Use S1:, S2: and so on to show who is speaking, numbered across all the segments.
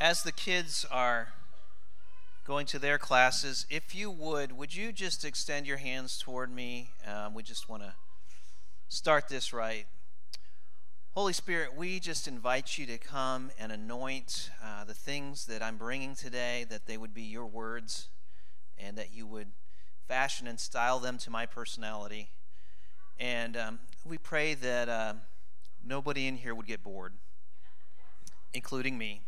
S1: as the kids are going to their classes, if you would, would you just extend your hands toward me? Um, we just want to start this right. Holy Spirit, we just invite you to come and anoint uh, the things that I'm bringing today, that they would be your words, and that you would fashion and style them to my personality. And um, we pray that uh, nobody in here would get bored, including me.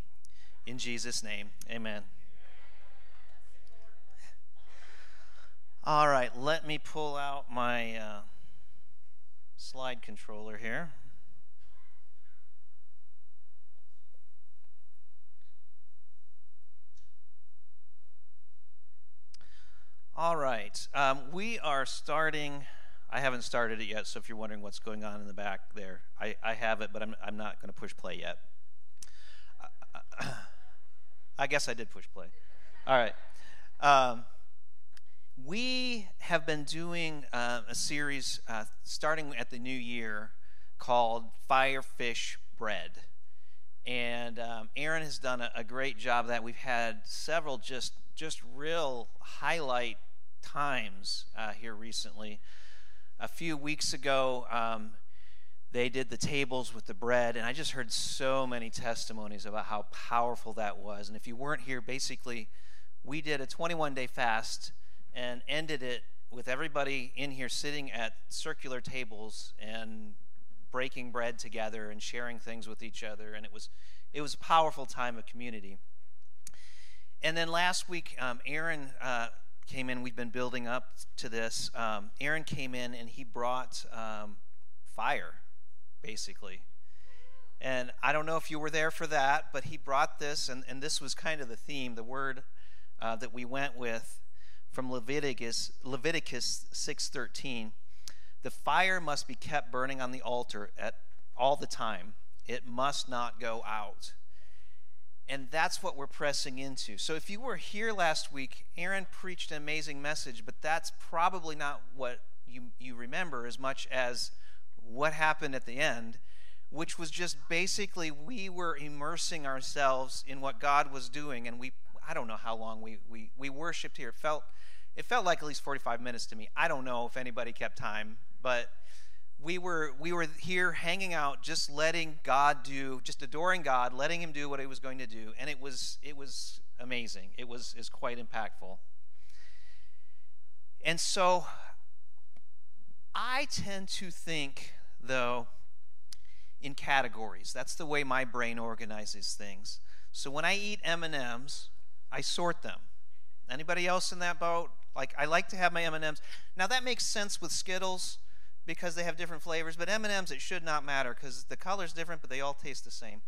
S1: In Jesus' name, amen. All right, let me pull out my uh, slide controller here. All right, um, we are starting. I haven't started it yet, so if you're wondering what's going on in the back there, I, I have it, but I'm, I'm not going to push play yet. I guess I did push play. All right. Um, we have been doing uh, a series uh, starting at the new year called Firefish Bread. And um, Aaron has done a, a, great job that. We've had several just just real highlight times uh, here recently. A few weeks ago, um, they did the tables with the bread, and I just heard so many testimonies about how powerful that was. And if you weren't here, basically, we did a 21 day fast and ended it with everybody in here sitting at circular tables and breaking bread together and sharing things with each other. And it was, it was a powerful time of community. And then last week, um, Aaron uh, came in. We've been building up to this. Um, Aaron came in and he brought um, fire basically. And I don't know if you were there for that, but he brought this, and, and this was kind of the theme, the word uh, that we went with from Leviticus, Leviticus 6.13. The fire must be kept burning on the altar at all the time. It must not go out. And that's what we're pressing into. So if you were here last week, Aaron preached an amazing message, but that's probably not what you, you remember as much as what happened at the end, which was just basically we were immersing ourselves in what God was doing, and we I don't know how long we we, we worshipped here. It felt it felt like at least 45 minutes to me. I don't know if anybody kept time, but we were we were here hanging out just letting God do just adoring God, letting him do what he was going to do, and it was it was amazing. It was is quite impactful. And so I tend to think though, in categories. That's the way my brain organizes things. So when I eat M&Ms, I sort them. Anybody else in that boat? Like I like to have my M&Ms. Now that makes sense with Skittles because they have different flavors, but M&Ms it should not matter cuz the color's different but they all taste the same.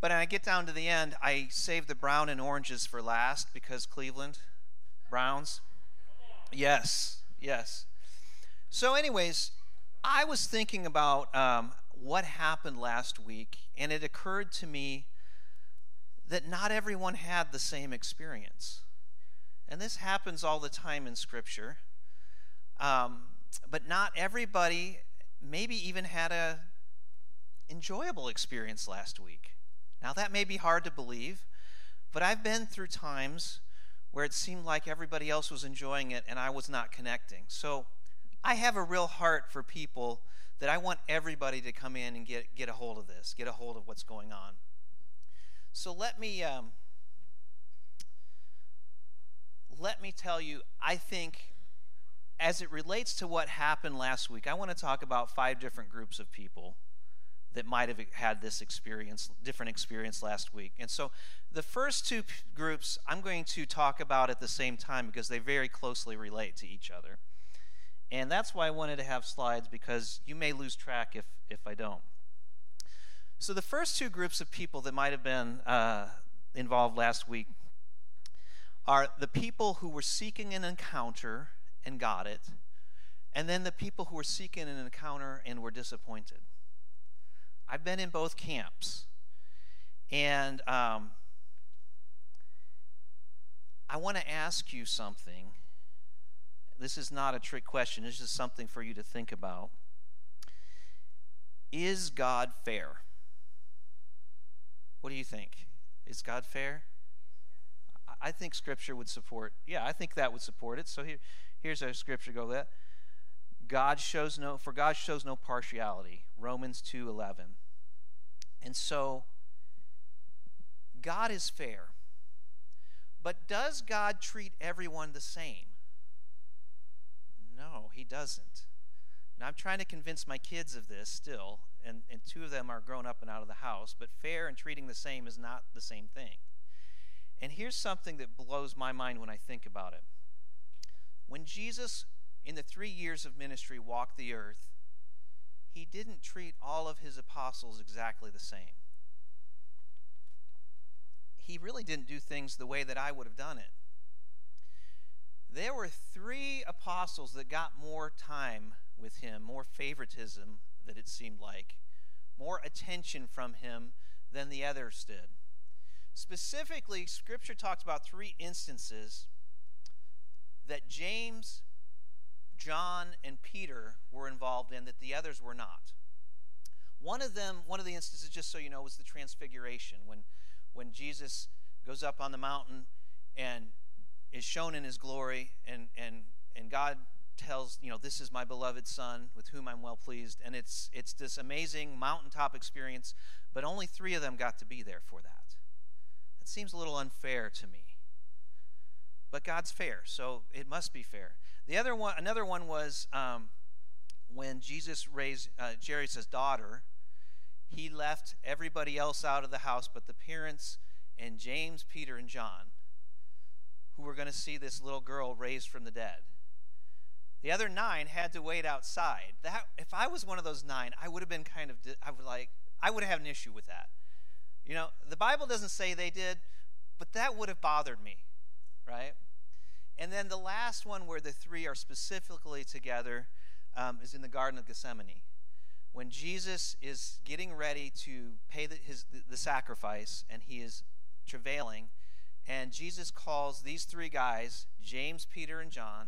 S1: But when I get down to the end, I save the brown and oranges for last because Cleveland Browns. Yes. Yes. So anyways, I was thinking about um, what happened last week, and it occurred to me that not everyone had the same experience. And this happens all the time in Scripture. Um, but not everybody maybe even had a enjoyable experience last week. Now that may be hard to believe, but I've been through times where it seemed like everybody else was enjoying it and I was not connecting. So I have a real heart for people that I want everybody to come in and get, get a hold of this, get a hold of what's going on. So let me um, let me tell you, I think as it relates to what happened last week, I want to talk about five different groups of people that might have had this experience, different experience last week. And so the first two groups I'm going to talk about at the same time because they very closely relate to each other. And that's why I wanted to have slides because you may lose track if, if I don't. So, the first two groups of people that might have been uh, involved last week are the people who were seeking an encounter and got it, and then the people who were seeking an encounter and were disappointed. I've been in both camps. And um, I want to ask you something this is not a trick question, this is something for you to think about. Is God fair? What do you think? Is God fair? I think Scripture would support. Yeah, I think that would support it. So here, here's a scripture go that. God shows no for God shows no partiality. Romans 2:11. And so God is fair. But does God treat everyone the same? No, he doesn't. Now I'm trying to convince my kids of this still, and, and two of them are grown up and out of the house, but fair and treating the same is not the same thing. And here's something that blows my mind when I think about it. When Jesus, in the three years of ministry, walked the earth, he didn't treat all of his apostles exactly the same. He really didn't do things the way that I would have done it. There were three apostles that got more time with him, more favoritism that it seemed like, more attention from him than the others did. Specifically, Scripture talks about three instances that James, John, and Peter were involved in that the others were not. One of them, one of the instances, just so you know, was the transfiguration when, when Jesus goes up on the mountain and is shown in his glory, and, and, and God tells, you know, this is my beloved son with whom I'm well pleased. And it's, it's this amazing mountaintop experience, but only three of them got to be there for that. that seems a little unfair to me. But God's fair, so it must be fair. The other one, another one was um, when Jesus raised uh, Jairus' daughter. He left everybody else out of the house, but the parents and James, Peter, and John, who were going to see this little girl raised from the dead. The other nine had to wait outside. That if I was one of those nine, I would have been kind of I would like I would have an issue with that. You know, the Bible doesn't say they did, but that would have bothered me, right? And then the last one where the three are specifically together um, is in the Garden of Gethsemane. When Jesus is getting ready to pay the, his, the, the sacrifice and he is travailing, and Jesus calls these three guys, James, Peter, and John,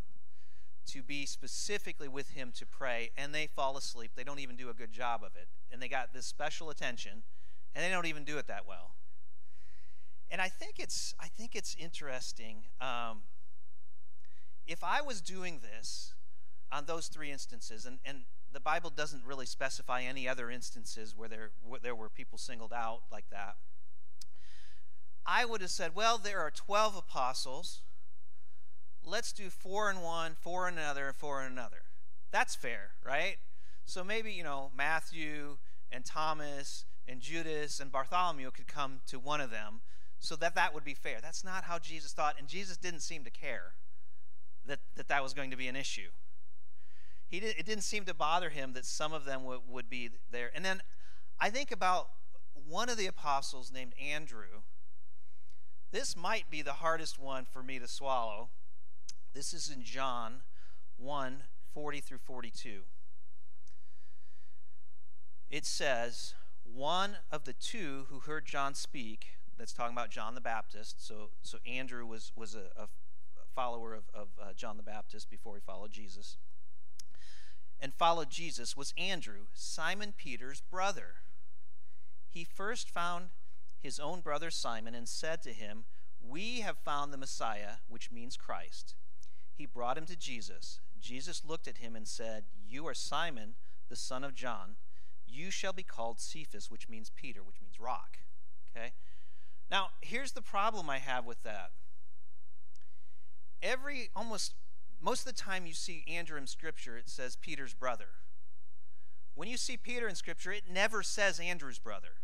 S1: to be specifically with him to pray, and they fall asleep. They don't even do a good job of it. And they got this special attention and they don't even do it that well. And I think it's I think it's interesting. Um, if I was doing this on those three instances, and, and the Bible doesn't really specify any other instances where there where there were people singled out like that. I would have said, well, there are 12 apostles. Let's do four in one, four in another, and four in another. That's fair, right? So maybe, you know, Matthew and Thomas and Judas and Bartholomew could come to one of them so that that would be fair. That's not how Jesus thought, and Jesus didn't seem to care that that, that was going to be an issue. He did, it didn't seem to bother him that some of them would be there. And then I think about one of the apostles named Andrew. This might be the hardest one for me to swallow. This is in John 1 40 through 42. It says, one of the two who heard John speak, that's talking about John the Baptist. So, so Andrew was, was a, a follower of, of uh, John the Baptist before he followed Jesus. And followed Jesus was Andrew, Simon Peter's brother. He first found his own brother Simon and said to him, We have found the Messiah, which means Christ. He brought him to Jesus. Jesus looked at him and said, You are Simon, the son of John. You shall be called Cephas, which means Peter, which means rock. Okay? Now, here's the problem I have with that. Every, almost, most of the time you see Andrew in Scripture, it says Peter's brother. When you see Peter in Scripture, it never says Andrew's brother.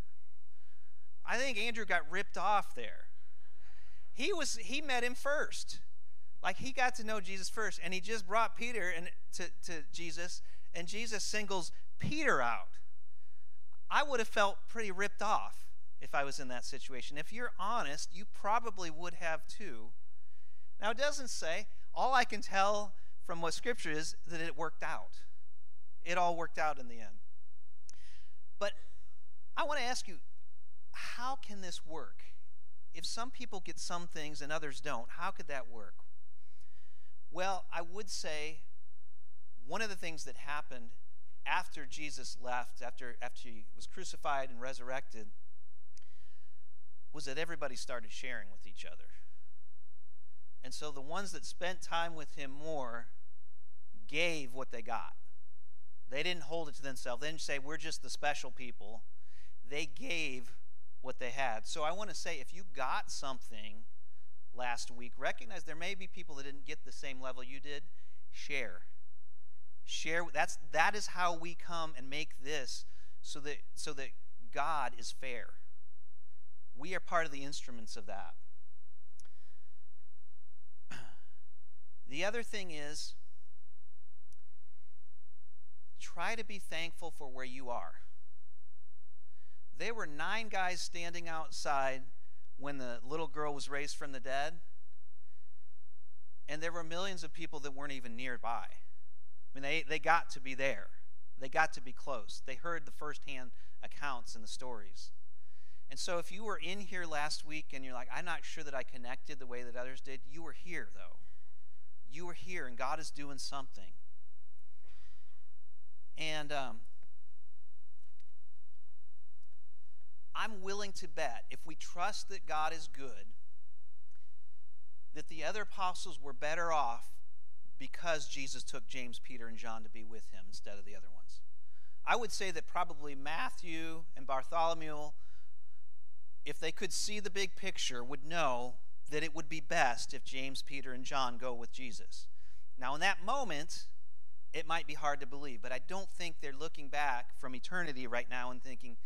S1: I think Andrew got ripped off there. He was he met him first. Like he got to know Jesus first, and he just brought Peter and to, to Jesus, and Jesus singles Peter out. I would have felt pretty ripped off if I was in that situation. If you're honest, you probably would have too. Now, it doesn't say, all I can tell from what Scripture is that it worked out. It all worked out in the end. But I want to ask you, how can this work? If some people get some things and others don't, how could that work? Well, I would say one of the things that happened after Jesus left, after, after he was crucified and resurrected, was that everybody started sharing with each other. And so the ones that spent time with him more gave what they got. They didn't hold it to themselves. They didn't say, we're just the special people. They gave what they had. So I want to say if you got something last week, recognize there may be people that didn't get the same level you did. Share. Share that's that is how we come and make this so that so that God is fair. We are part of the instruments of that. The other thing is try to be thankful for where you are. There were nine guys standing outside when the little girl was raised from the dead, and there were millions of people that weren't even nearby. I mean, they, they got to be there, they got to be close. They heard the firsthand accounts and the stories. And so, if you were in here last week and you're like, I'm not sure that I connected the way that others did, you were here, though. You were here, and God is doing something. And um, I'm willing to bet, if we trust that God is good, that the other apostles were better off because Jesus took James, Peter, and John to be with him instead of the other ones. I would say that probably Matthew and Bartholomew, if they could see the big picture, would know that it would be best if James, Peter, and John go with Jesus. Now, in that moment, it might be hard to believe, but I don't think they're looking back from eternity right now and thinking,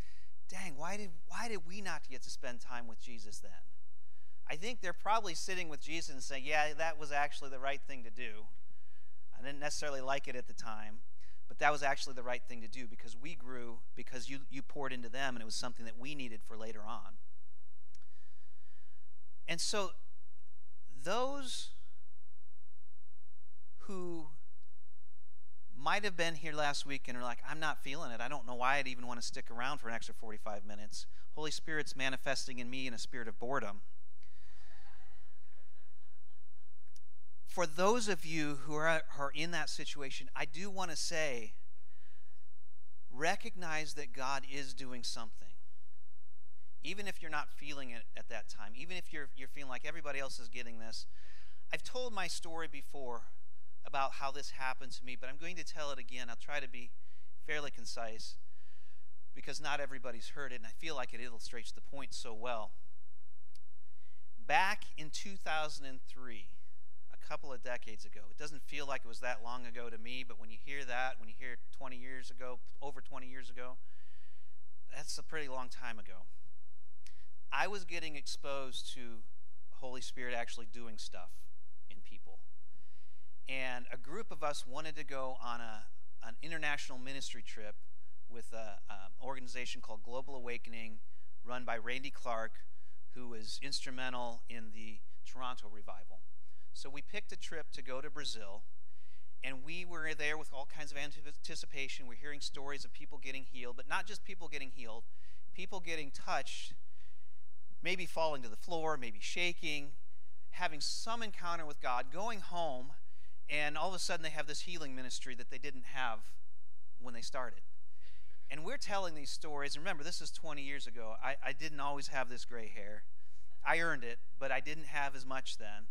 S1: dang, why did, why did we not get to spend time with Jesus then? I think they're probably sitting with Jesus and saying, yeah, that was actually the right thing to do. I didn't necessarily like it at the time, but that was actually the right thing to do because we grew, because you, you poured into them, and it was something that we needed for later on. And so, those who might have been here last week and are like, I'm not feeling it. I don't know why I'd even want to stick around for an extra 45 minutes. Holy Spirit's manifesting in me in a spirit of boredom. For those of you who are, are in that situation, I do want to say recognize that God is doing something. Even if you're not feeling it at that time, even if you're, you're feeling like everybody else is getting this. I've told my story before about how this happened to me, but I'm going to tell it again. I'll try to be fairly concise because not everybody's heard it, and I feel like it illustrates the point so well. Back in 2003, a couple of decades ago, it doesn't feel like it was that long ago to me, but when you hear that, when you hear 20 years ago, over 20 years ago, that's a pretty long time ago. I was getting exposed to Holy Spirit actually doing stuff and a group of us wanted to go on a, an international ministry trip with an organization called Global Awakening, run by Randy Clark, who was instrumental in the Toronto revival. So we picked a trip to go to Brazil, and we were there with all kinds of anticipation. We're hearing stories of people getting healed, but not just people getting healed, people getting touched, maybe falling to the floor, maybe shaking, having some encounter with God, going home and all of a sudden they have this healing ministry that they didn't have when they started. And we're telling these stories. And remember, this is 20 years ago. I, I didn't always have this gray hair. I earned it, but I didn't have as much then.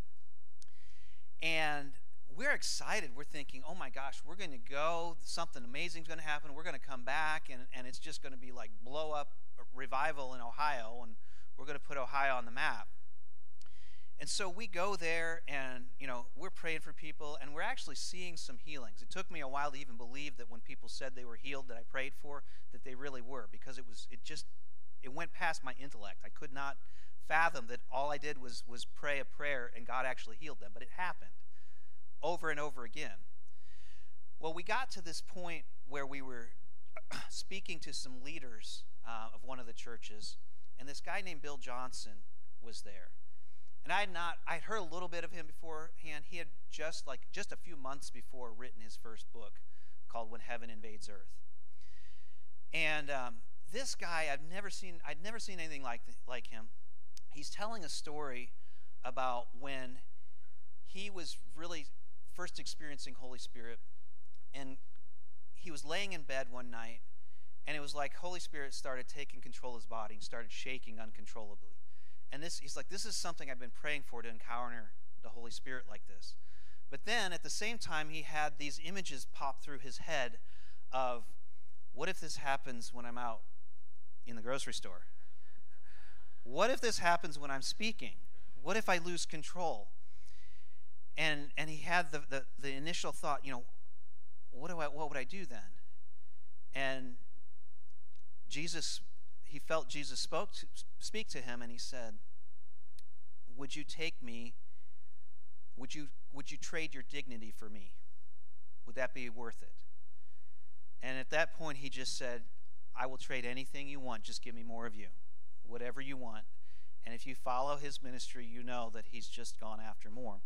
S1: And we're excited. We're thinking, oh my gosh, we're going to go. Something amazing is going to happen. We're going to come back, and, and it's just going to be like blow up revival in Ohio, and we're going to put Ohio on the map. And so we go there and, you know, we're praying for people and we're actually seeing some healings. It took me a while to even believe that when people said they were healed that I prayed for, that they really were because it was it just it went past my intellect. I could not fathom that all I did was was pray a prayer and God actually healed them, but it happened over and over again. Well, we got to this point where we were speaking to some leaders uh, of one of the churches, and this guy named Bill Johnson was there. And I had not, I'd heard a little bit of him beforehand. He had just like, just a few months before written his first book called When Heaven Invades Earth. And um, this guy, I've never seen, I'd never seen anything like, like him. He's telling a story about when he was really first experiencing Holy Spirit. And he was laying in bed one night, and it was like Holy Spirit started taking control of his body and started shaking uncontrollably. And this, he's like, this is something I've been praying for to encounter the Holy Spirit like this. But then at the same time, he had these images pop through his head of what if this happens when I'm out in the grocery store? What if this happens when I'm speaking? What if I lose control? And and he had the, the, the initial thought, you know, what do I what would I do then? And Jesus he felt Jesus spoke to, speak to him and he said, Would you take me? Would you would you trade your dignity for me? Would that be worth it? And at that point he just said, I will trade anything you want, just give me more of you. Whatever you want. And if you follow his ministry, you know that he's just gone after more.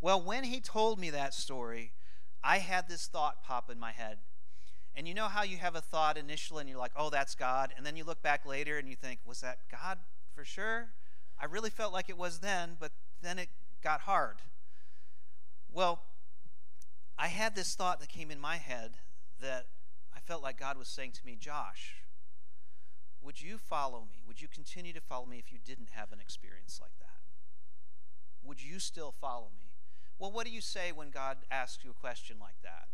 S1: Well, when he told me that story, I had this thought pop in my head. And you know how you have a thought initially and you're like, oh, that's God. And then you look back later and you think, was that God for sure? I really felt like it was then, but then it got hard. Well, I had this thought that came in my head that I felt like God was saying to me, Josh, would you follow me? Would you continue to follow me if you didn't have an experience like that? Would you still follow me? Well, what do you say when God asks you a question like that?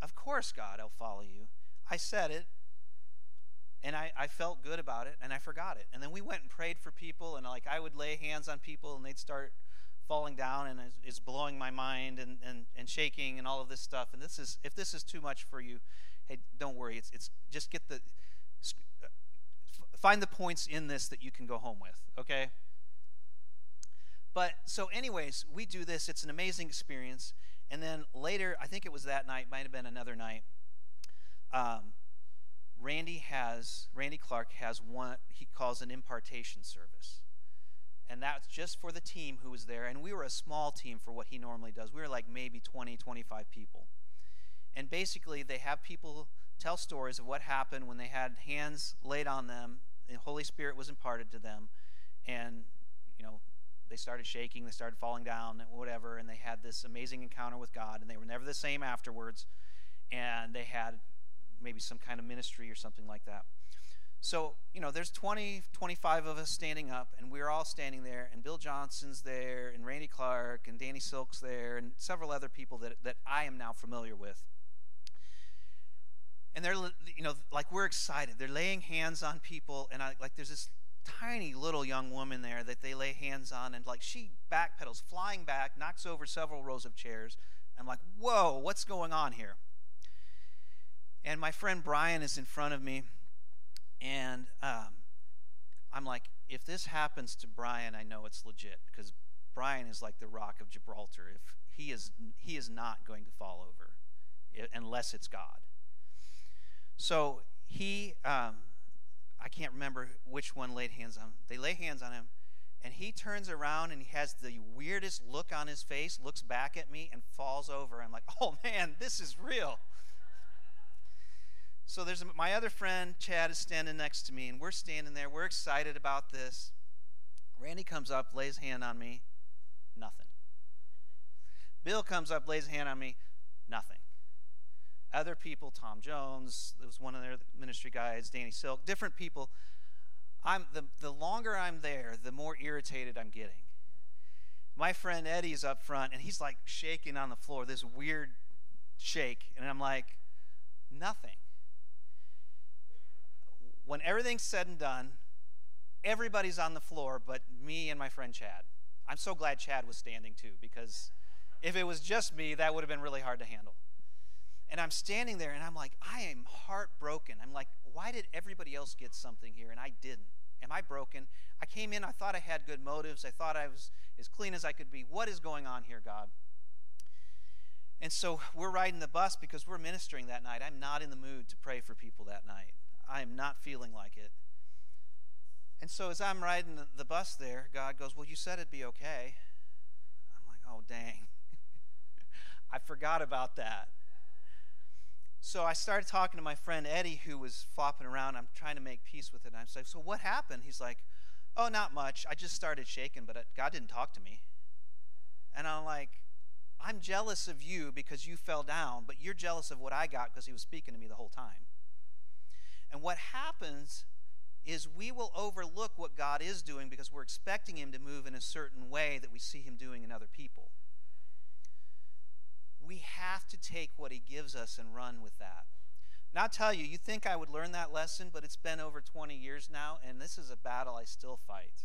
S1: Of course, God, I'll follow you. I said it, and I, I felt good about it, and I forgot it. And then we went and prayed for people, and like I would lay hands on people, and they'd start falling down, and it's, blowing my mind and, and, and shaking and all of this stuff. And this is if this is too much for you, hey, don't worry. It's it's just get the find the points in this that you can go home with. Okay. But so, anyways, we do this. It's an amazing experience. And then later, I think it was that night, might have been another night. Um, Randy has Randy Clark has one he calls an impartation service. And that's just for the team who was there. And we were a small team for what he normally does. We were like maybe 20, 25 people. And basically, they have people tell stories of what happened when they had hands laid on them, the Holy Spirit was imparted to them, and you know they started shaking, they started falling down, whatever, and they had this amazing encounter with God, and they were never the same afterwards, and they had maybe some kind of ministry or something like that. So, you know, there's 20, 25 of us standing up, and we're all standing there, and Bill Johnson's there, and Randy Clark, and Danny Silk's there, and several other people that, that I am now familiar with. And they're, you know, like we're excited. They're laying hands on people, and I, like there's this tiny little young woman there that they lay hands on, and like she backpedals, flying back, knocks over several rows of chairs. I'm like, whoa, what's going on here? And my friend Brian is in front of me, and um, I'm like, if this happens to Brian, I know it's legit because Brian is like the rock of Gibraltar. If he is, he is not going to fall over unless it's God. So he, um, I can't remember which one laid hands on him. They lay hands on him, and he turns around and he has the weirdest look on his face, looks back at me, and falls over. I'm like, oh man, this is real. So there's my other friend, Chad, is standing next to me, and we're standing there. We're excited about this. Randy comes up, lays hand on me, nothing. Bill comes up, lays hand on me, nothing. Other people, Tom Jones, there was one of their ministry guys, Danny Silk, different people. I'm the, the longer I'm there, the more irritated I'm getting. My friend Eddie's up front and he's like shaking on the floor, this weird shake, and I'm like, nothing. When everything's said and done, everybody's on the floor but me and my friend Chad. I'm so glad Chad was standing too, because if it was just me, that would have been really hard to handle. And I'm standing there and I'm like, I am heartbroken. I'm like, why did everybody else get something here and I didn't? Am I broken? I came in, I thought I had good motives. I thought I was as clean as I could be. What is going on here, God? And so we're riding the bus because we're ministering that night. I'm not in the mood to pray for people that night. I am not feeling like it. And so as I'm riding the bus there, God goes, Well, you said it'd be okay. I'm like, Oh, dang. I forgot about that. So I started talking to my friend Eddie, who was flopping around. I'm trying to make peace with it. And I'm like, So what happened? He's like, Oh, not much. I just started shaking, but uh, God didn't talk to me. And I'm like, I'm jealous of you because you fell down, but you're jealous of what I got because he was speaking to me the whole time. And what happens is we will overlook what God is doing because we're expecting Him to move in a certain way that we see Him doing in other people. We have to take what He gives us and run with that. Now, I'll tell you, you think I would learn that lesson, but it's been over 20 years now, and this is a battle I still fight.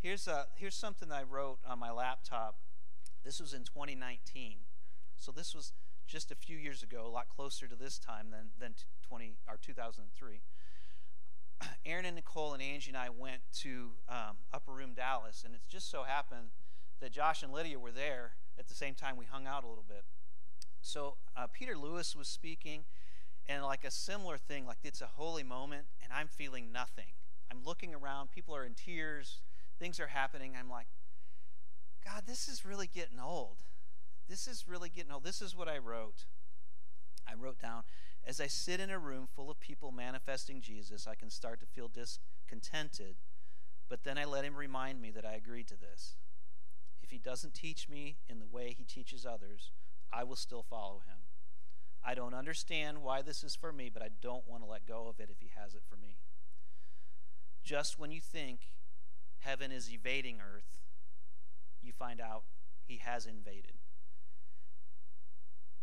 S1: Here's, a, here's something I wrote on my laptop. This was in 2019. So this was just a few years ago, a lot closer to this time than, than 20, or 2003. Aaron and Nicole and Angie and I went to um, Upper Room Dallas, and it just so happened that Josh and Lydia were there at the same time we hung out a little bit. So uh, Peter Lewis was speaking, and like a similar thing, like it's a holy moment, and I'm feeling nothing. I'm looking around, people are in tears, things are happening. I'm like, God, this is really getting old. This is really getting old. This is what I wrote. I wrote down, as I sit in a room full of people manifesting Jesus, I can start to feel discontented, but then I let him remind me that I agreed to this. If he doesn't teach me in the way he teaches others, I will still follow him. I don't understand why this is for me, but I don't want to let go of it if he has it for me. Just when you think heaven is evading earth, you find out he has invaded.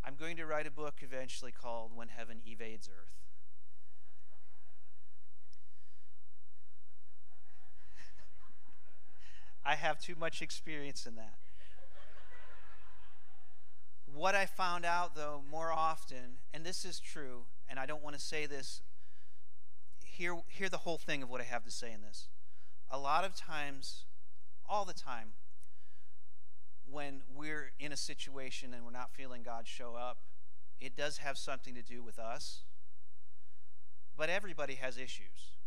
S1: I'm going to write a book eventually called When Heaven Evades Earth. I have too much experience in that. What I found out, though, more often, and this is true, and I don't want to say this, hear, hear the whole thing of what I have to say in this. A lot of times, all the time, when we're in a situation and we're not feeling God show up, it does have something to do with us. But everybody has issues.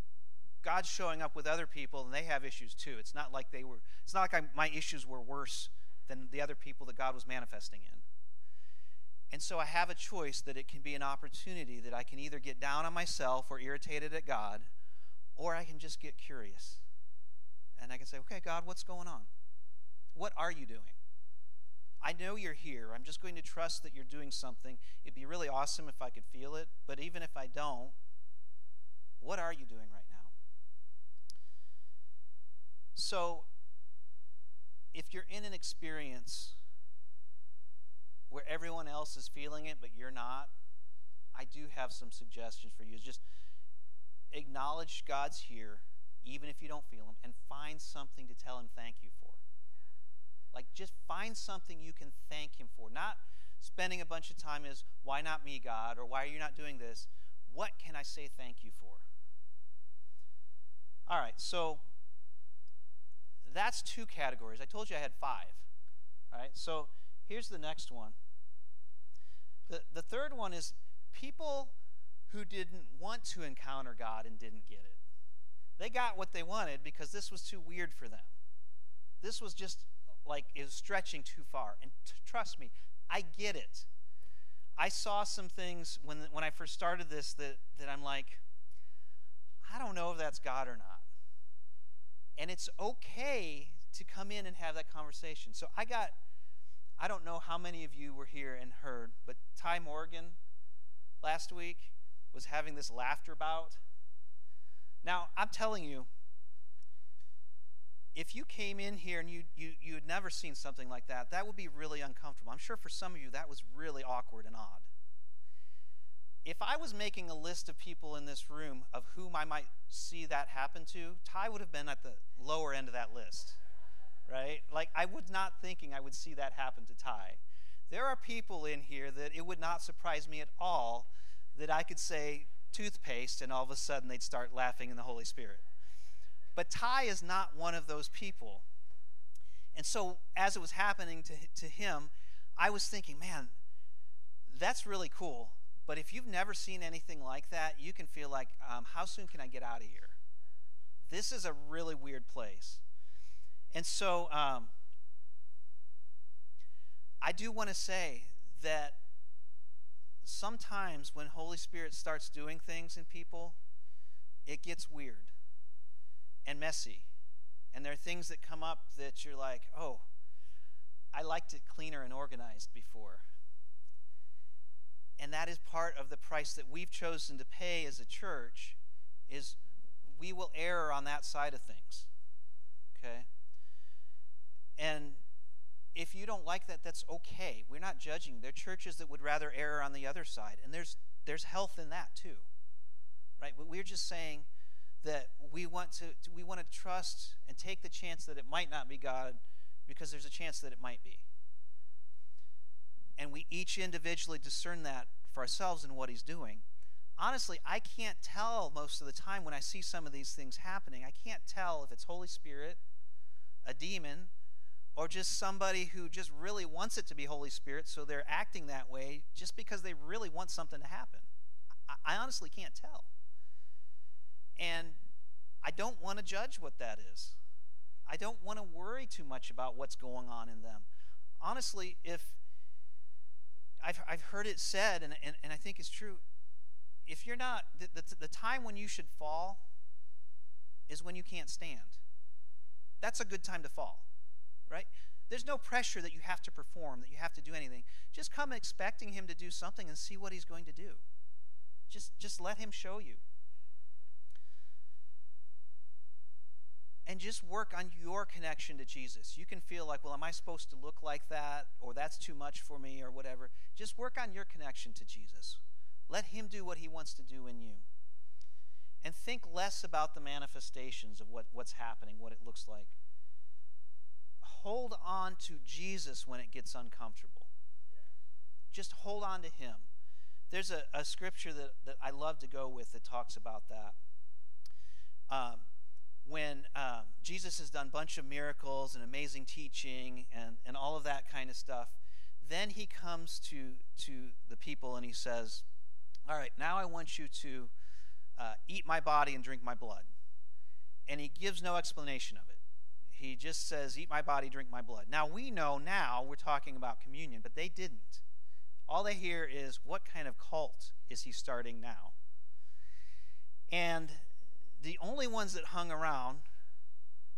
S1: God's showing up with other people and they have issues too. It's not like they were it's not like I, my issues were worse than the other people that God was manifesting in. And so I have a choice that it can be an opportunity that I can either get down on myself or irritated at God, or I can just get curious. And I can say, okay, God, what's going on? What are you doing? I know you're here. I'm just going to trust that you're doing something. It'd be really awesome if I could feel it, but even if I don't, what are you doing right now? So, if you're in an experience where everyone else is feeling it, but you're not, I do have some suggestions for you. Just acknowledge God's here, even if you don't feel Him, and find something to tell Him thank you for. Like, just find something you can thank Him for. Not spending a bunch of time is, why not me, God? Or why are you not doing this? What can I say thank you for? All right, so that's two categories. I told you I had five. All right, so here's the next one. The, the third one is people who didn't want to encounter God and didn't get it. They got what they wanted because this was too weird for them. This was just like it was stretching too far. And t- trust me, I get it. I saw some things when when I first started this that that I'm like, I don't know if that's God or not. And it's okay to come in and have that conversation. So I got I don't know how many of you were here and heard, but Ty Morgan last week was having this laughter bout. Now, I'm telling you, if you came in here and you, you, you had never seen something like that, that would be really uncomfortable. I'm sure for some of you that was really awkward and odd. If I was making a list of people in this room of whom I might see that happen to, Ty would have been at the lower end of that list, right? Like, I was not thinking I would see that happen to Ty. There are people in here that it would not surprise me at all that I could say toothpaste and all of a sudden they'd start laughing in the Holy Spirit. But Ty is not one of those people. And so, as it was happening to, to him, I was thinking, man, that's really cool. But if you've never seen anything like that, you can feel like, um, how soon can I get out of here? This is a really weird place. And so, um, I do want to say that sometimes when Holy Spirit starts doing things in people, it gets weird and messy. And there are things that come up that you're like, oh, I liked it cleaner and organized before. And that is part of the price that we've chosen to pay as a church is we will err on that side of things. Okay? And if you don't like that, that's okay. We're not judging. There are churches that would rather err on the other side, and there's there's health in that too, right? But we're just saying that we want to we want to trust and take the chance that it might not be God, because there's a chance that it might be. And we each individually discern that for ourselves and what He's doing. Honestly, I can't tell most of the time when I see some of these things happening. I can't tell if it's Holy Spirit, a demon, or just somebody who just really wants it to be Holy Spirit, so they're acting that way just because they really want something to happen. I, I honestly can't tell. And I don't want to judge what that is. I don't want to worry too much about what's going on in them. Honestly, if I've, I've heard it said, and, and, and I think it's true, if you're not, the, the, the time when you should fall is when you can't stand. That's a good time to fall right? There's no pressure that you have to perform, that you have to do anything. Just come expecting him to do something and see what he's going to do. Just, just let him show you. And just work on your connection to Jesus. You can feel like, well, am I supposed to look like that? Or that's too much for me, or whatever. Just work on your connection to Jesus. Let him do what he wants to do in you. And think less about the manifestations of what, what's happening, what it looks like hold on to Jesus when it gets uncomfortable. Just hold on to Him. There's a, a scripture that, that I love to go with that talks about that. Um, when um, Jesus has done a bunch of miracles and amazing teaching and, and all of that kind of stuff, then he comes to, to the people and he says, All right, now I want you to uh, eat my body and drink my blood. And he gives no explanation of it he just says, Eat my body, drink my blood. Now we know now we're talking about communion, but they didn't. All they hear is, What kind of cult is he starting now? And the only ones that hung around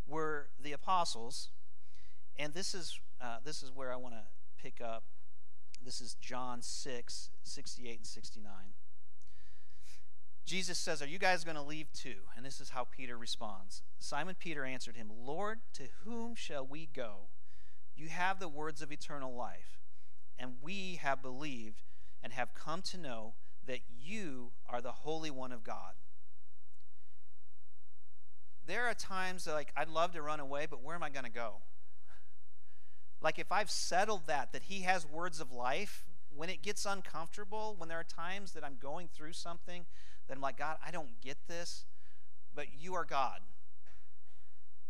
S1: were the apostles. And this is, uh, this is where I want to pick up. This is John 6, 68 and 69. Jesus says, Are you guys going to leave too? And this is how Peter responds. Simon Peter answered him, Lord, to whom shall we go? You have the words of eternal life, and we have believed and have come to know that you are the Holy One of God. There are times like I'd love to run away, but where am I going to go? Like if I've settled that, that He has words of life, when it gets uncomfortable, when there are times that I'm going through something that I'm like, God, I don't get this, but you are God.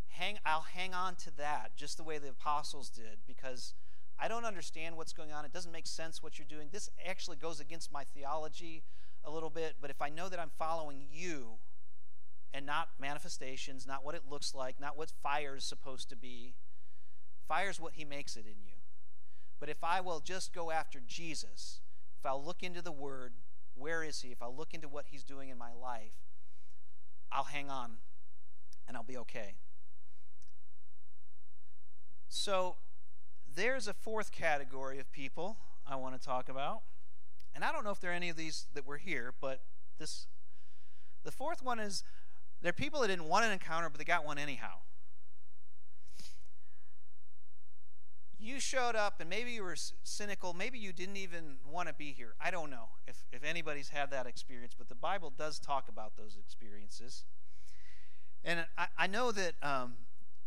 S1: Hang, I'll hang on to that just the way the apostles did because I don't understand what's going on. It doesn't make sense what you're doing. This actually goes against my theology a little bit, but if I know that I'm following you and not manifestations, not what it looks like, not what fire is supposed to be, fire is what he makes it in you. But if I will just go after Jesus, if I'll look into the Word, where is He? If I'll look into what He's doing in my life, I'll hang on and I'll be okay. So, there's a fourth category of people I want to talk about. And I don't know if there are any of these that were here, but this the fourth one is there are people that didn't want an encounter, but they got one anyhow. You showed up and maybe you were cynical. Maybe you didn't even want to be here. I don't know if, if anybody's had that experience, but the Bible does talk about those experiences. And I, I know that um,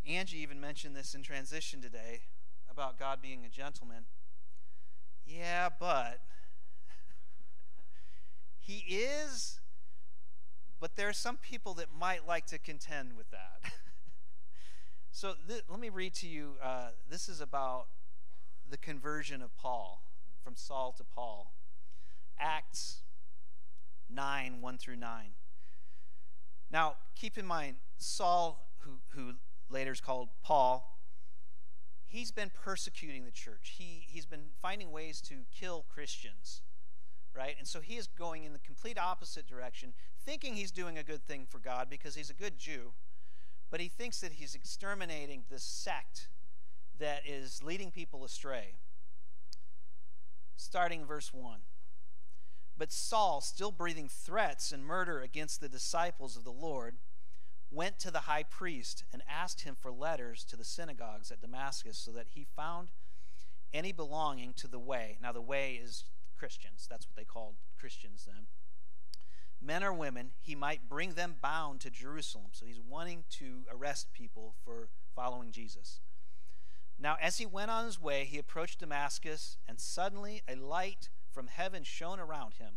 S1: Angie even mentioned this in transition today about God being a gentleman. Yeah, but he is, but there are some people that might like to contend with that. So th- let me read to you. Uh, this is about the conversion of Paul from Saul to Paul. Acts 9 1 through 9. Now, keep in mind, Saul, who, who later is called Paul, he's been persecuting the church. He, he's been finding ways to kill Christians, right? And so he is going in the complete opposite direction, thinking he's doing a good thing for God because he's a good Jew but he thinks that he's exterminating this sect that is leading people astray. Starting verse 1. But Saul, still breathing threats and murder against the disciples of the Lord, went to the high priest and asked him for letters to the synagogues at Damascus so that he found any belonging to the way. Now, the way is Christians. That's what they called Christians then. Men or women, he might bring them bound to Jerusalem. So he's wanting to arrest people for following Jesus. Now, as he went on his way, he approached Damascus, and suddenly a light from heaven shone around him.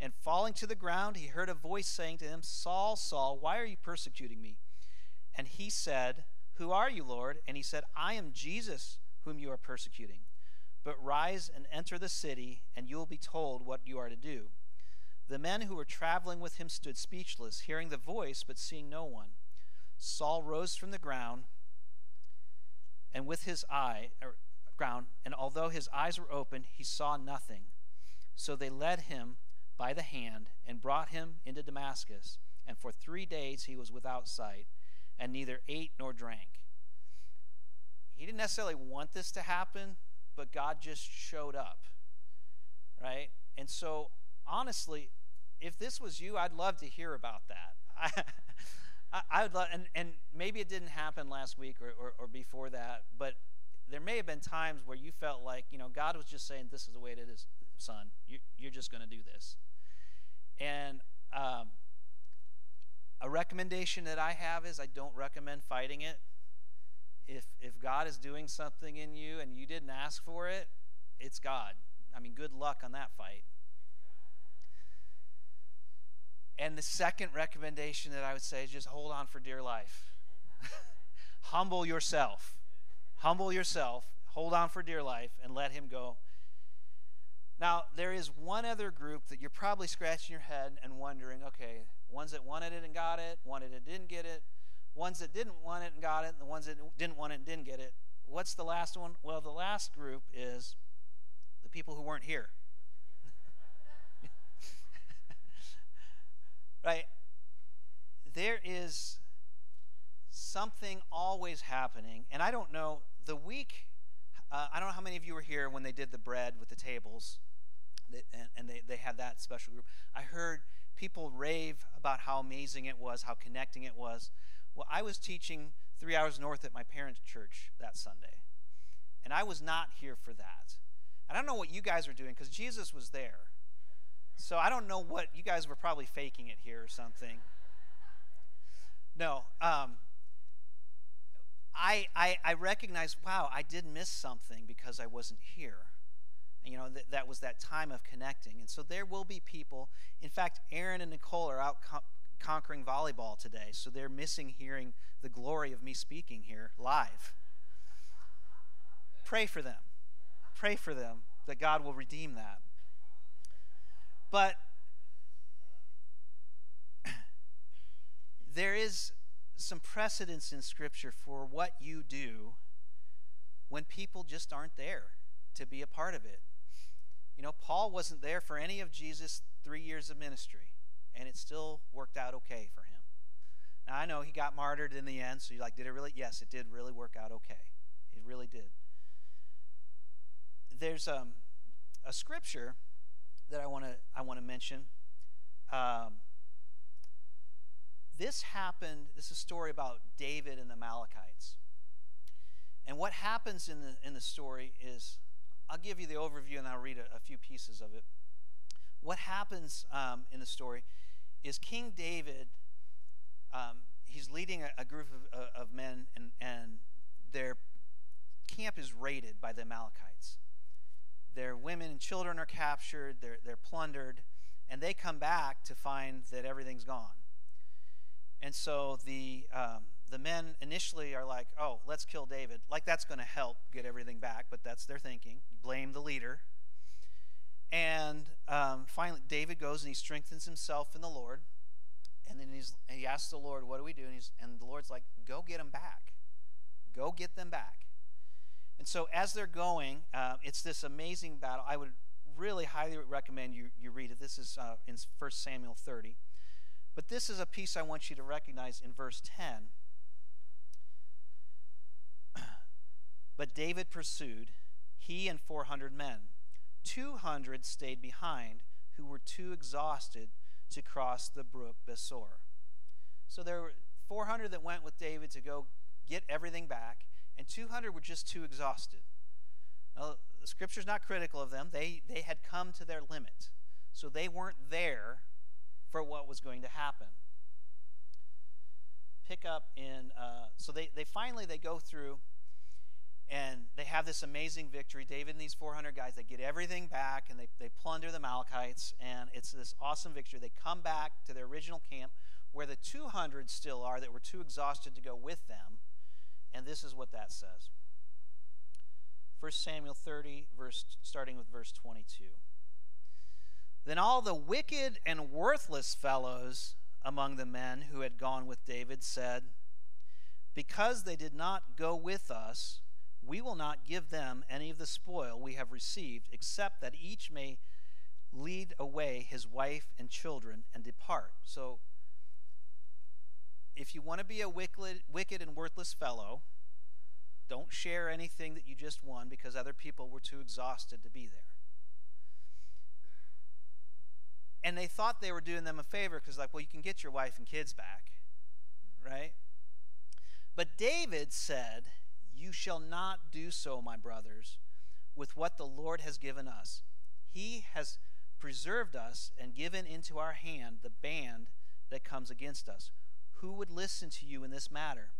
S1: And falling to the ground, he heard a voice saying to him, Saul, Saul, why are you persecuting me? And he said, Who are you, Lord? And he said, I am Jesus, whom you are persecuting. But rise and enter the city, and you will be told what you are to do. The men who were traveling with him stood speechless, hearing the voice, but seeing no one. Saul rose from the ground, and with his eye, er, ground, and although his eyes were open, he saw nothing. So they led him by the hand and brought him into Damascus. And for three days he was without sight and neither ate nor drank. He didn't necessarily want this to happen, but God just showed up. Right? And so, honestly, if this was you, I'd love to hear about that. I, I would love, and, and maybe it didn't happen last week or, or, or before that, but there may have been times where you felt like, you know, God was just saying, This is the way it is, son. You, you're just going to do this. And um, a recommendation that I have is I don't recommend fighting it. If, if God is doing something in you and you didn't ask for it, it's God. I mean, good luck on that fight. And the second recommendation that I would say is just hold on for dear life. Humble yourself. Humble yourself. Hold on for dear life and let Him go now, there is one other group that you're probably scratching your head and wondering okay, ones that wanted it and got it, wanted it didn't get it, ones that didn't want it and got it, and the ones that didn't want it and didn't get it. What's the last one? Well, the last group is the people who weren't here. Right? There is something always happening, and I don't know, the week, uh, I don't know how many of you were here when they did the bread with the tables and, and they, they had that special group. I heard people rave about how amazing it was, how connecting it was. Well, I was teaching three hours north at my parents' church that Sunday, and I was not here for that. And I don't know what you guys were doing because Jesus was there. So I don't know what you guys were probably faking it here or something. No, um, I, I I recognize. Wow, I did miss something because I wasn't here you know, that, was that time of connecting. And so there will be people. In fact, Aaron and Nicole are out co- conquering volleyball today, so they're missing hearing the glory of me speaking here live. Pray for them. Pray for them that God will redeem that. But there is some precedence in Scripture for what you do when people just aren't there to be a part of it. You know, Paul wasn't there for any of Jesus' three years of ministry, and it still worked out okay for him. Now, I know he got martyred in the end, so you're like, did it really? Yes, it did really work out okay. It really did. There's um, a scripture that I want to I want to mention. Um, this happened. This is a story about David and the Amalekites. And what happens in the in the story is I'll give you the overview and I'll read a, a few pieces of it. What happens um, in the story is King David, um, he's leading a, a group of, of men, and, and their camp is raided by the Amalekites. Their women and children are captured, they're, they're plundered, and they come back to find that everything's gone. And so the, um, the men initially are like, oh, let's kill David. Like that's going to help get everything back, but that's their thinking. You blame the leader. And um, finally, David goes and he strengthens himself in the Lord. And then he's, he asks the Lord, what do we do? And, he's, and the Lord's like, go get them back. Go get them back. And so as they're going, uh, it's this amazing battle. I would really highly recommend you, you read it. This is uh, in 1 Samuel 30. But this is a piece I want you to recognize in verse 10. But David pursued, he and 400 men. 200 stayed behind, who were too exhausted to cross the brook Besor. So there were 400 that went with David to go get everything back, and 200 were just too exhausted. Now, the scripture's not critical of them. They, they had come to their limit. So they weren't there for what was going to happen. Pick up in, uh, so they, they finally, they go through and they have this amazing victory. David and these 400 guys, they get everything back and they, they plunder the Amalekites, and it's this awesome victory. They come back to their original camp where the 200 still are that were too exhausted to go with them. And this is what that says 1 Samuel 30, verse, starting with verse 22. Then all the wicked and worthless fellows among the men who had gone with David said, Because they did not go with us, we will not give them any of the spoil we have received, except that each may lead away his wife and children and depart. So, if you want to be a wicked, and worthless fellow, don't share anything that you just won because other people were too exhausted to be there. And they thought they were doing them a favor because, like, well, you can get your wife and kids back, right? But David said, You shall not do so, my brothers, with what the Lord has given us. He has preserved us and given into our hand the band that comes against us. Who would listen to you in this matter?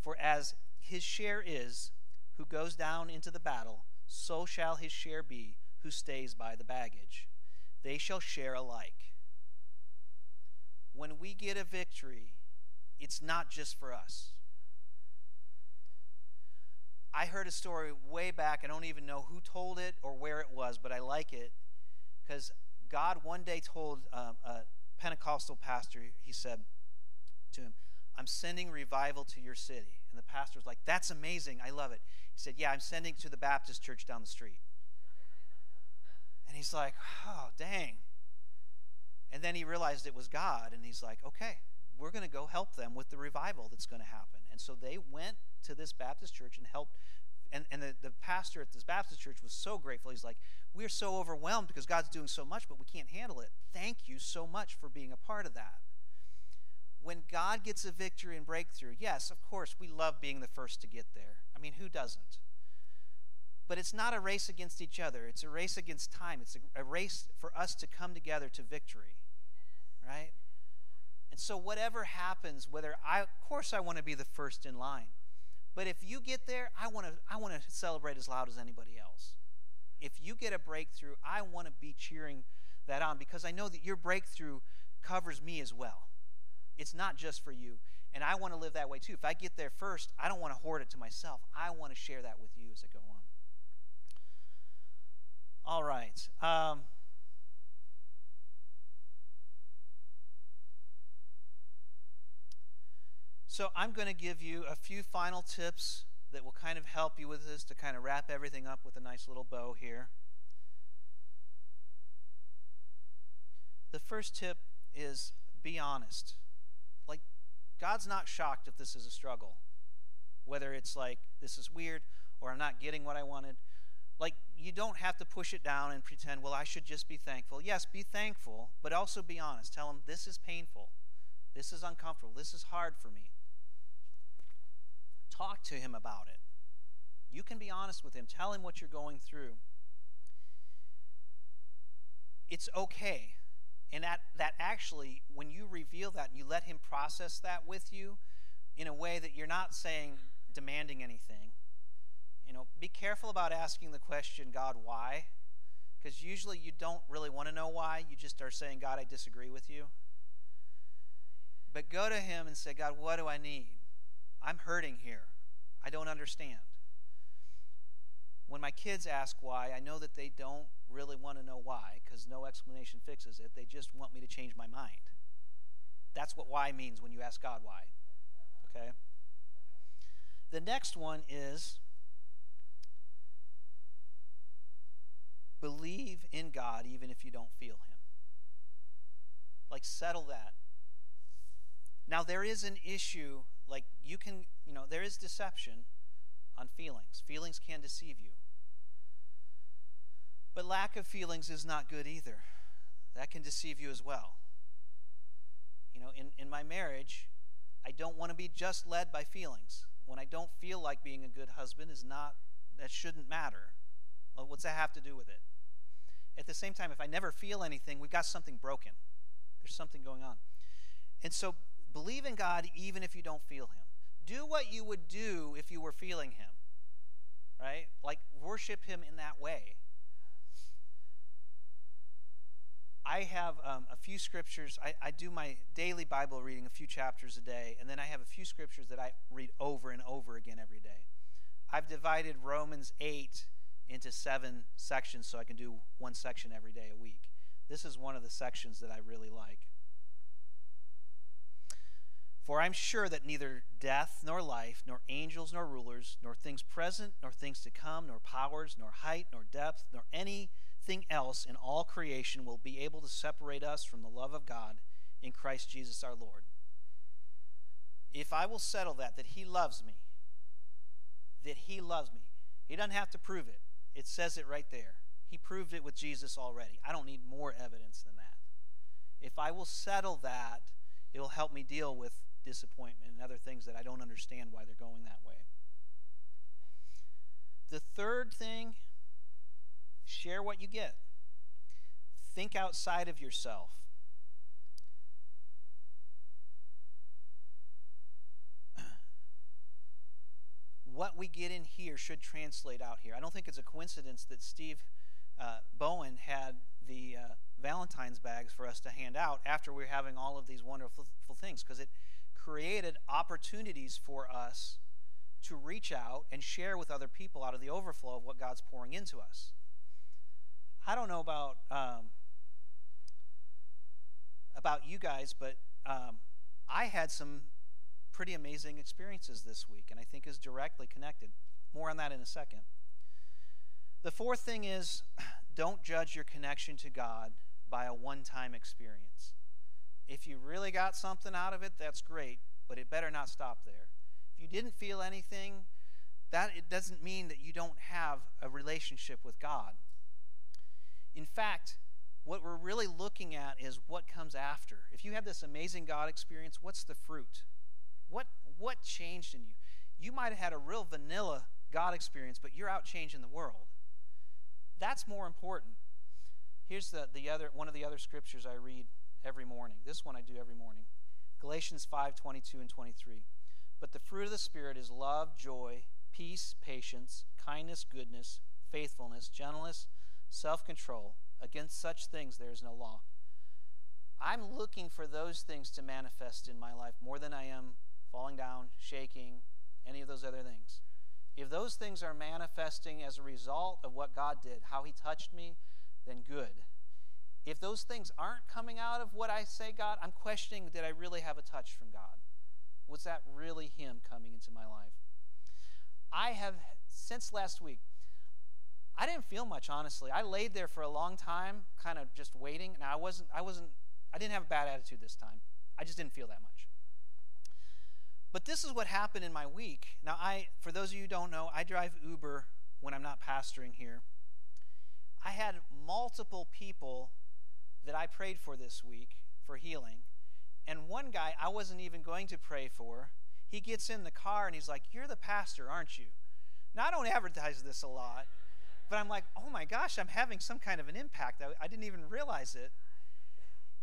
S1: For as his share is, who goes down into the battle, so shall his share be, who stays by the baggage. They shall share alike. When we get a victory, it's not just for us. I heard a story way back. I don't even know who told it or where it was, but I like it because God one day told um, a Pentecostal pastor, he said to him, I'm sending revival to your city. And the pastor was like, That's amazing. I love it. He said, Yeah, I'm sending to the Baptist church down the street. And he's like, Oh, dang. And then he realized it was God. And he's like, Okay, we're going to go help them with the revival that's going to happen. And so they went to this Baptist church and helped. And, and the, the pastor at this Baptist church was so grateful. He's like, We're so overwhelmed because God's doing so much, but we can't handle it. Thank you so much for being a part of that when God gets a victory and breakthrough, yes, of course, we love being the first to get there. I mean, who doesn't? But it's not a race against each other, it's a race against time. It's a, a race for us to come together to victory, right? And so, whatever happens, whether I, of course, I want to be the first in line. But if you get there, I want to I want to celebrate as loud as anybody else. If you get a breakthrough, I want to be cheering that on because I know that your breakthrough covers me as well. It's not just for you. And I want to live that way too. If I get there first, I don't want to hoard it to myself. I want to share that with you as I go on. All right. Um, so I'm going to give you a few final tips that will kind of help you with this to kind of wrap everything up with a nice little bow here. The first tip is be honest. God's not shocked if this is a struggle. Whether it's like, this is weird, or I'm not getting what I wanted. Like, you don't have to push it down and pretend, well, I should just be thankful. Yes, be thankful, but also be honest. Tell him, this is painful. This is uncomfortable. This is hard for me. Talk to him about it. You can be honest with him. Tell him what you're going through. It's okay and that, that actually, when you reveal that and you let Him process that with you in a way that you're not saying, demanding anything, you know, be careful about asking the question, God, why? Because usually you don't really want to know why. You just are saying, God, I disagree with you. But go to Him and say, God, what do I need? I'm hurting here. I don't understand. When my kids ask why, I know that they don't really want to know why because no explanation fixes it. They just want me to change my mind. That's what why means when you ask God why. Okay? The next one is believe in God even if you don't feel Him. Like, settle that. Now, there is an issue, like, you can, you know, there is deception on feelings. Feelings can deceive you. But lack of feelings is not good either. That can deceive you as well. You know, in, in my marriage, I don't want to be just led by feelings. When I don't feel like being a good husband is not, that shouldn't matter. Well, what's that have to do with it? At the same time, if I never feel anything, we've got something broken. There's something going on. And so believe in God even if you don't feel Him. Do what you would do if you were feeling Him, right? Like worship Him in that way. I have um, a few scriptures. I, I, do my daily Bible reading, a few chapters a day, and then I have a few scriptures that I read over and over again every day. I've divided Romans 8 into seven sections so I can do one section every day a week. This is one of the sections that I really like. For I'm sure that neither death nor life, nor angels nor rulers, nor things present, nor things to come, nor powers, nor height, nor depth, nor any nothing else in all creation will be able to separate us from the love of God in Christ Jesus our Lord. If I will settle that, that He loves me, that He loves me, He doesn't have to prove it. It says it right there. He proved it with Jesus already. I don't need more evidence than that. If I will settle that, it'll help me deal with disappointment and other things that I don't understand why they're going that way. The third thing Share what you get. Think outside of yourself. what we get in here should translate out here. I don't think it's a coincidence that Steve uh, Bowen had the uh, Valentine's bags for us to hand out after we are having all of these wonderful things because it created opportunities for us to reach out and share with other people out of the overflow of what God's pouring into us. I don't know about um, about you guys, but um, I had some pretty amazing experiences this week, and I think is directly connected. More on that in a second. The fourth thing is don't judge your connection to God by a one time experience. If you really got something out of it, that's great, but it better not stop there. If you didn't feel anything, that it doesn't mean that you don't have a relationship with God. In fact, what we're really looking at is what comes after. If you have this amazing God experience, what's the fruit? What what changed in you? You might have had a real vanilla God experience, but you're out changing the world. That's more important. Here's the, the other one of the other scriptures I read every morning. This one I do every morning. Galatians 5, 22 and 23. But the fruit of the Spirit is love, joy, peace, patience, kindness, goodness, faithfulness, gentleness, self control. Against such things there is no law. I'm looking for those things to manifest in my life more than I am falling down, shaking, any of those other things. If those things are manifesting as a result of what God did, how He touched me, then good. If those things aren't coming out of what I say, God, I'm questioning did I really have a touch from God? Was that really Him coming into my life? I have, since last week, I didn't feel much, honestly. I laid there for a long time, kind of just waiting. Now I wasn't, I wasn't, I didn't have a bad attitude this time. I just didn't feel that much. But this is what happened in my week. Now, I, for those of you don't know, I drive Uber when I'm not pastoring here. I had multiple people that I prayed for this week for healing. And one guy I wasn't even going to pray for, he gets in the car and he's like, You're the pastor, aren't you? Now, I don't advertise this a lot. But I'm like, oh my gosh, I'm having some kind of an impact. I, I didn't even realize it.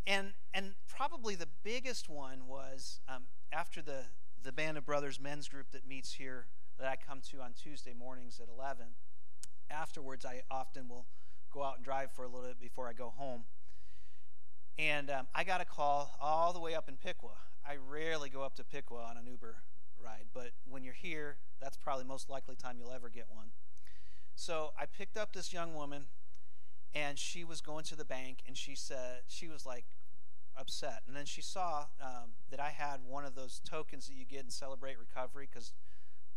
S1: And, and probably the biggest one was um, after the, the Band of Brothers men's group that meets here that I come to on Tuesday mornings at 11. Afterwards, I often will go out and drive for a little bit before I go home. And um, I got a call all the way up in Piqua. I rarely go up to Piqua on an Uber ride, but when you're here, that's probably most likely time you'll ever get one. So I picked up this young woman, and she was going to the bank, and she said she was like upset, and then she saw um, that I had one of those tokens that you get in Celebrate Recovery, because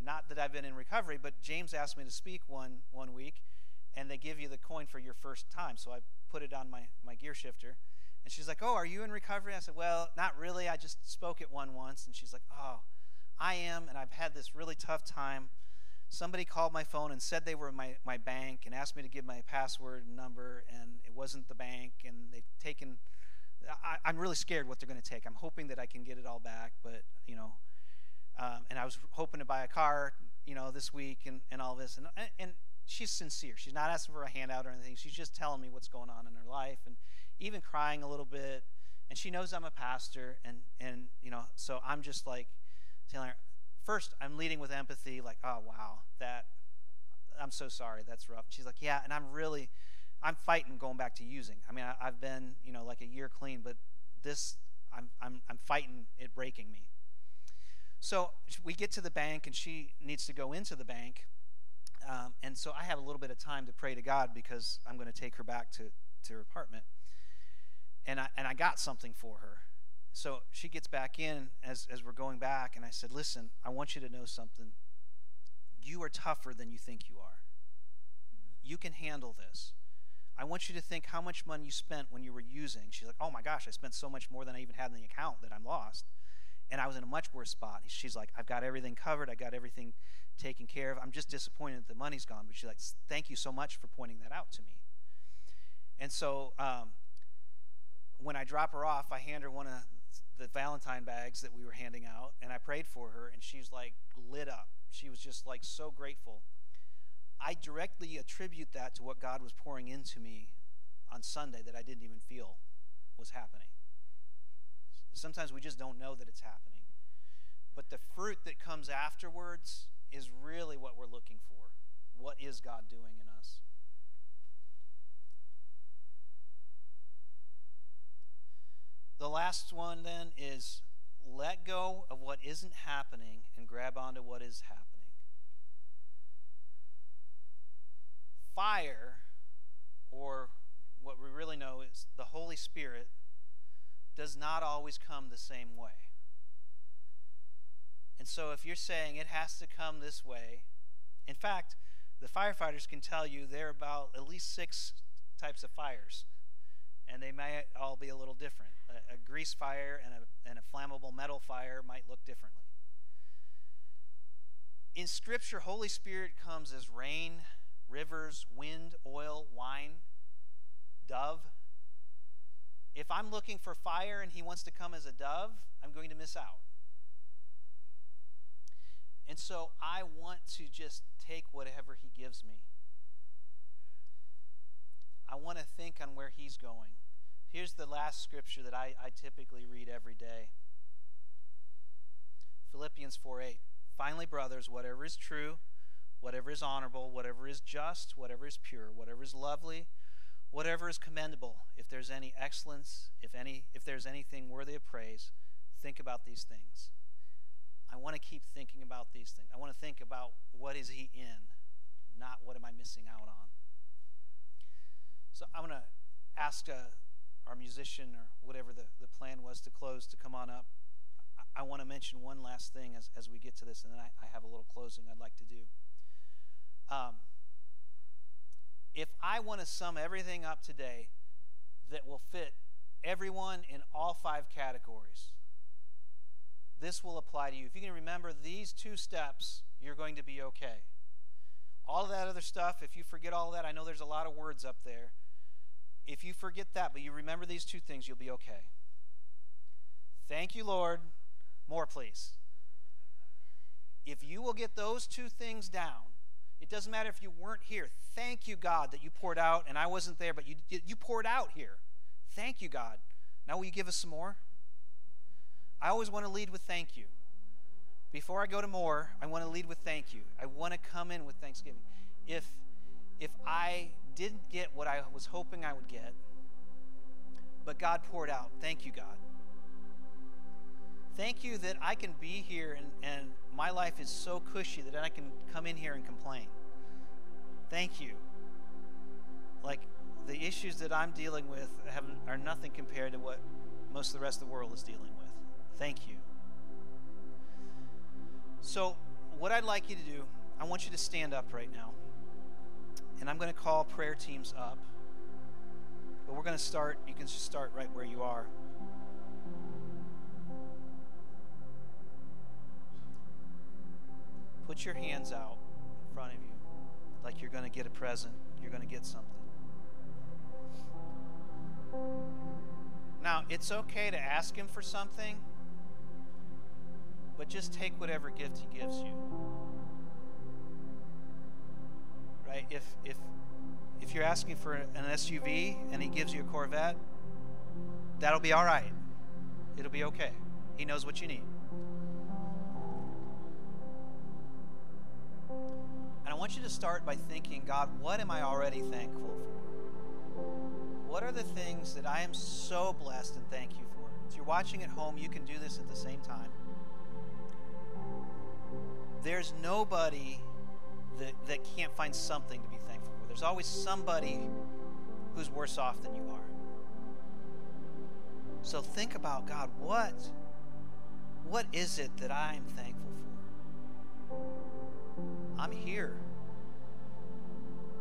S1: not that I've been in recovery, but James asked me to speak one one week, and they give you the coin for your first time. So I put it on my my gear shifter, and she's like, "Oh, are you in recovery?" I said, "Well, not really. I just spoke at one once." And she's like, "Oh, I am, and I've had this really tough time." Somebody called my phone and said they were my, my bank and asked me to give my password and number, and it wasn't the bank, and they've taken I, am really scared what they're going to take. I'm hoping that I can get it all back, but you know, um, and I was hoping to buy a car, you know, this week and, and all this. And and she's sincere. She's not asking for a handout or anything. She's just telling me what's going on in her life, and even crying a little bit. And she knows I'm a pastor, and and you know, so I'm just like telling her. First, I'm leading with empathy, like, oh wow, that I'm so sorry, that's rough. she's like, yeah, and I'm really I'm fighting going back to using. I mean, I, have been, you know, like a year clean, but this, I'm, I'm, I'm fighting it breaking me. So we get to the bank, and she needs to go into the bank. Um, and so I have a little bit of time to pray to God because I'm going to take her back to, to her apartment. And I, and I got something for her. So she gets back in as, as we're going back, and I said, Listen, I want you to know something. You are tougher than you think you are. You can handle this. I want you to think how much money you spent when you were using. She's like, oh my gosh, I spent so much more than I even had in the account that I'm lost. And I was in a much worse spot. She's like, I've got everything covered. I got everything taken care of. I'm just disappointed that the money's gone. But she's like, thank you so much for pointing that out to me. And so um, when I drop her off, I hand her one of the Valentine bags that we were handing out, and I prayed for her, and she's like lit up. She was just like so grateful. I directly attribute that to what God was pouring into me on Sunday that I didn't even feel was happening. Sometimes we just don't know that it's happening. But the fruit that comes afterwards is really what we're looking for. What is God doing in us? The last one then is let go of what isn't happening and grab onto what is happening. fire, or what we really know is the Holy Spirit, does not always come the same way. And so if you're saying it has to come this way, in fact, the firefighters can tell you there are about at least six types of fires, and they may all be a little different. A, a grease fire and a, and a flammable metal fire might look differently. In Scripture, Holy Spirit comes as rain rivers, wind, oil, wine, dove. If I'm looking for fire and he wants to come as a dove, I'm going to miss out. And so I want to just take whatever he gives me. I want to think on where he's going. Here's the last scripture that I, I typically read every day Philippians 4 8. Finally, brothers, whatever is true, whatever is honorable, whatever is just, whatever is pure, whatever is lovely, whatever is commendable, if there's any excellence, if any if there's anything worthy of praise, think about these things. I want to keep thinking about these things. I want to think about what is he in, not what am I missing out on. So I'm going to ask uh, our musician or whatever the, the plan was to close to come on up. I, I want to mention one last thing as, as we get to this, and then I, I have a little closing I'd like to do. Um, if I want to sum everything up today that will fit everyone in all five categories, this will apply to you. If you can remember these two steps, you're going to be okay. All of that other stuff, if you forget all that, I know there's a lot of words up there. If you forget that, but you remember these two things, you'll be okay. Thank you, Lord. More, please. If you will get those two things down, it doesn't matter if you weren't here. Thank you, God, that you poured out, and I wasn't there, but you, you poured out here. Thank you, God. Now, will you give us some more? I always want to lead with thank you. Before I go to more, I want to lead with thank you. I want to come in with thanksgiving. If if I didn't get what I was hoping I would get, but God poured out, thank you, God. Thank you that I can be here and, and my life is so cushy that I can come in here and complain. Thank you. Like the issues that I'm dealing with have, are nothing compared to what most of the rest of the world is dealing with. Thank you. So, what I'd like you to do, I want you to stand up right now. And I'm going to call prayer teams up. But we're going to start, you can just start right where you are. Put your hands out in front of you like you're going to get a present, you're going to get something. Now, it's okay to ask Him for something, but just take whatever gift He gives you. If if if you're asking for an SUV and He gives you a Corvette, that'll be all right. It'll be okay. He knows what you need. And I want you to start by thinking, God, what am I already thankful for? What are the things that I am so blessed and thank you for? If you're watching at home, you can do this at the same time. There's nobody that, that can't find something to be thankful for. There's always somebody who's worse off than you are. So think about God, what what is it that I'm thankful for? I'm here.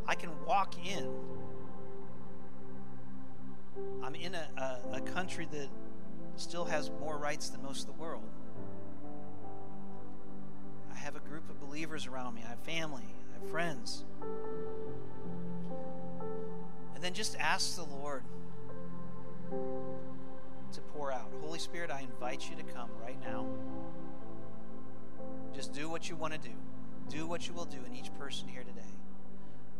S1: I can walk in. I'm in a, a, a country that still has more rights than most of the world. Have a group of believers around me. I have family. I have friends. And then just ask the Lord to pour out. Holy Spirit, I invite you to come right now. Just do what you want to do. Do what you will do in each person here today.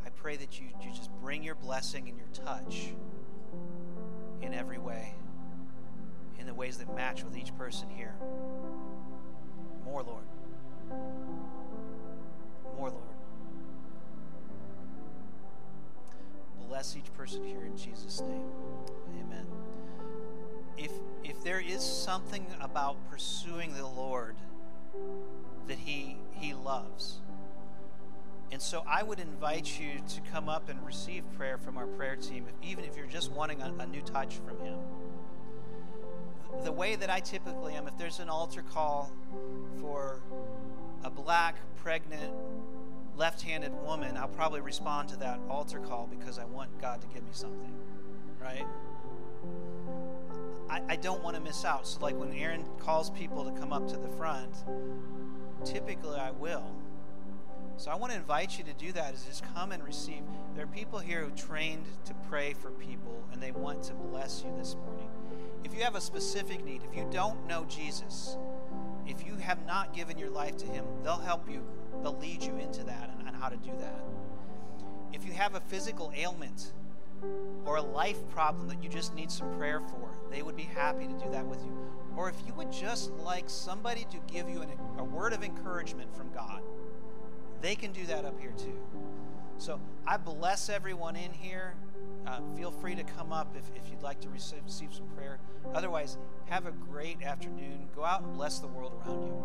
S1: I pray that you, you just bring your blessing and your touch in every way, in the ways that match with each person here. More, Lord. More, Lord. Bless each person here in Jesus' name. Amen if if there is something about pursuing the Lord that he he loves. And so I would invite you to come up and receive prayer from our prayer team, even if you're just wanting a, a new touch from him. The way that I typically am, if there's an altar call for a black, pregnant, left handed woman, I'll probably respond to that altar call because I want God to give me something, right? I, I don't want to miss out. So, like when Aaron calls people to come up to the front, typically I will. So I want to invite you to do that is just come and receive. There are people here who trained to pray for people and they want to bless you this morning. If you have a specific need, if you don't know Jesus, if you have not given your life to him, they'll help you. They'll lead you into that and, and how to do that. If you have a physical ailment or a life problem that you just need some prayer for, they would be happy to do that with you. Or if you would just like somebody to give you an, a word of encouragement from God, they can do that up here too. So I bless everyone in here. Uh, feel free to come up if, if you'd like to receive, receive some prayer. Otherwise, have a great afternoon. Go out and bless the world around you.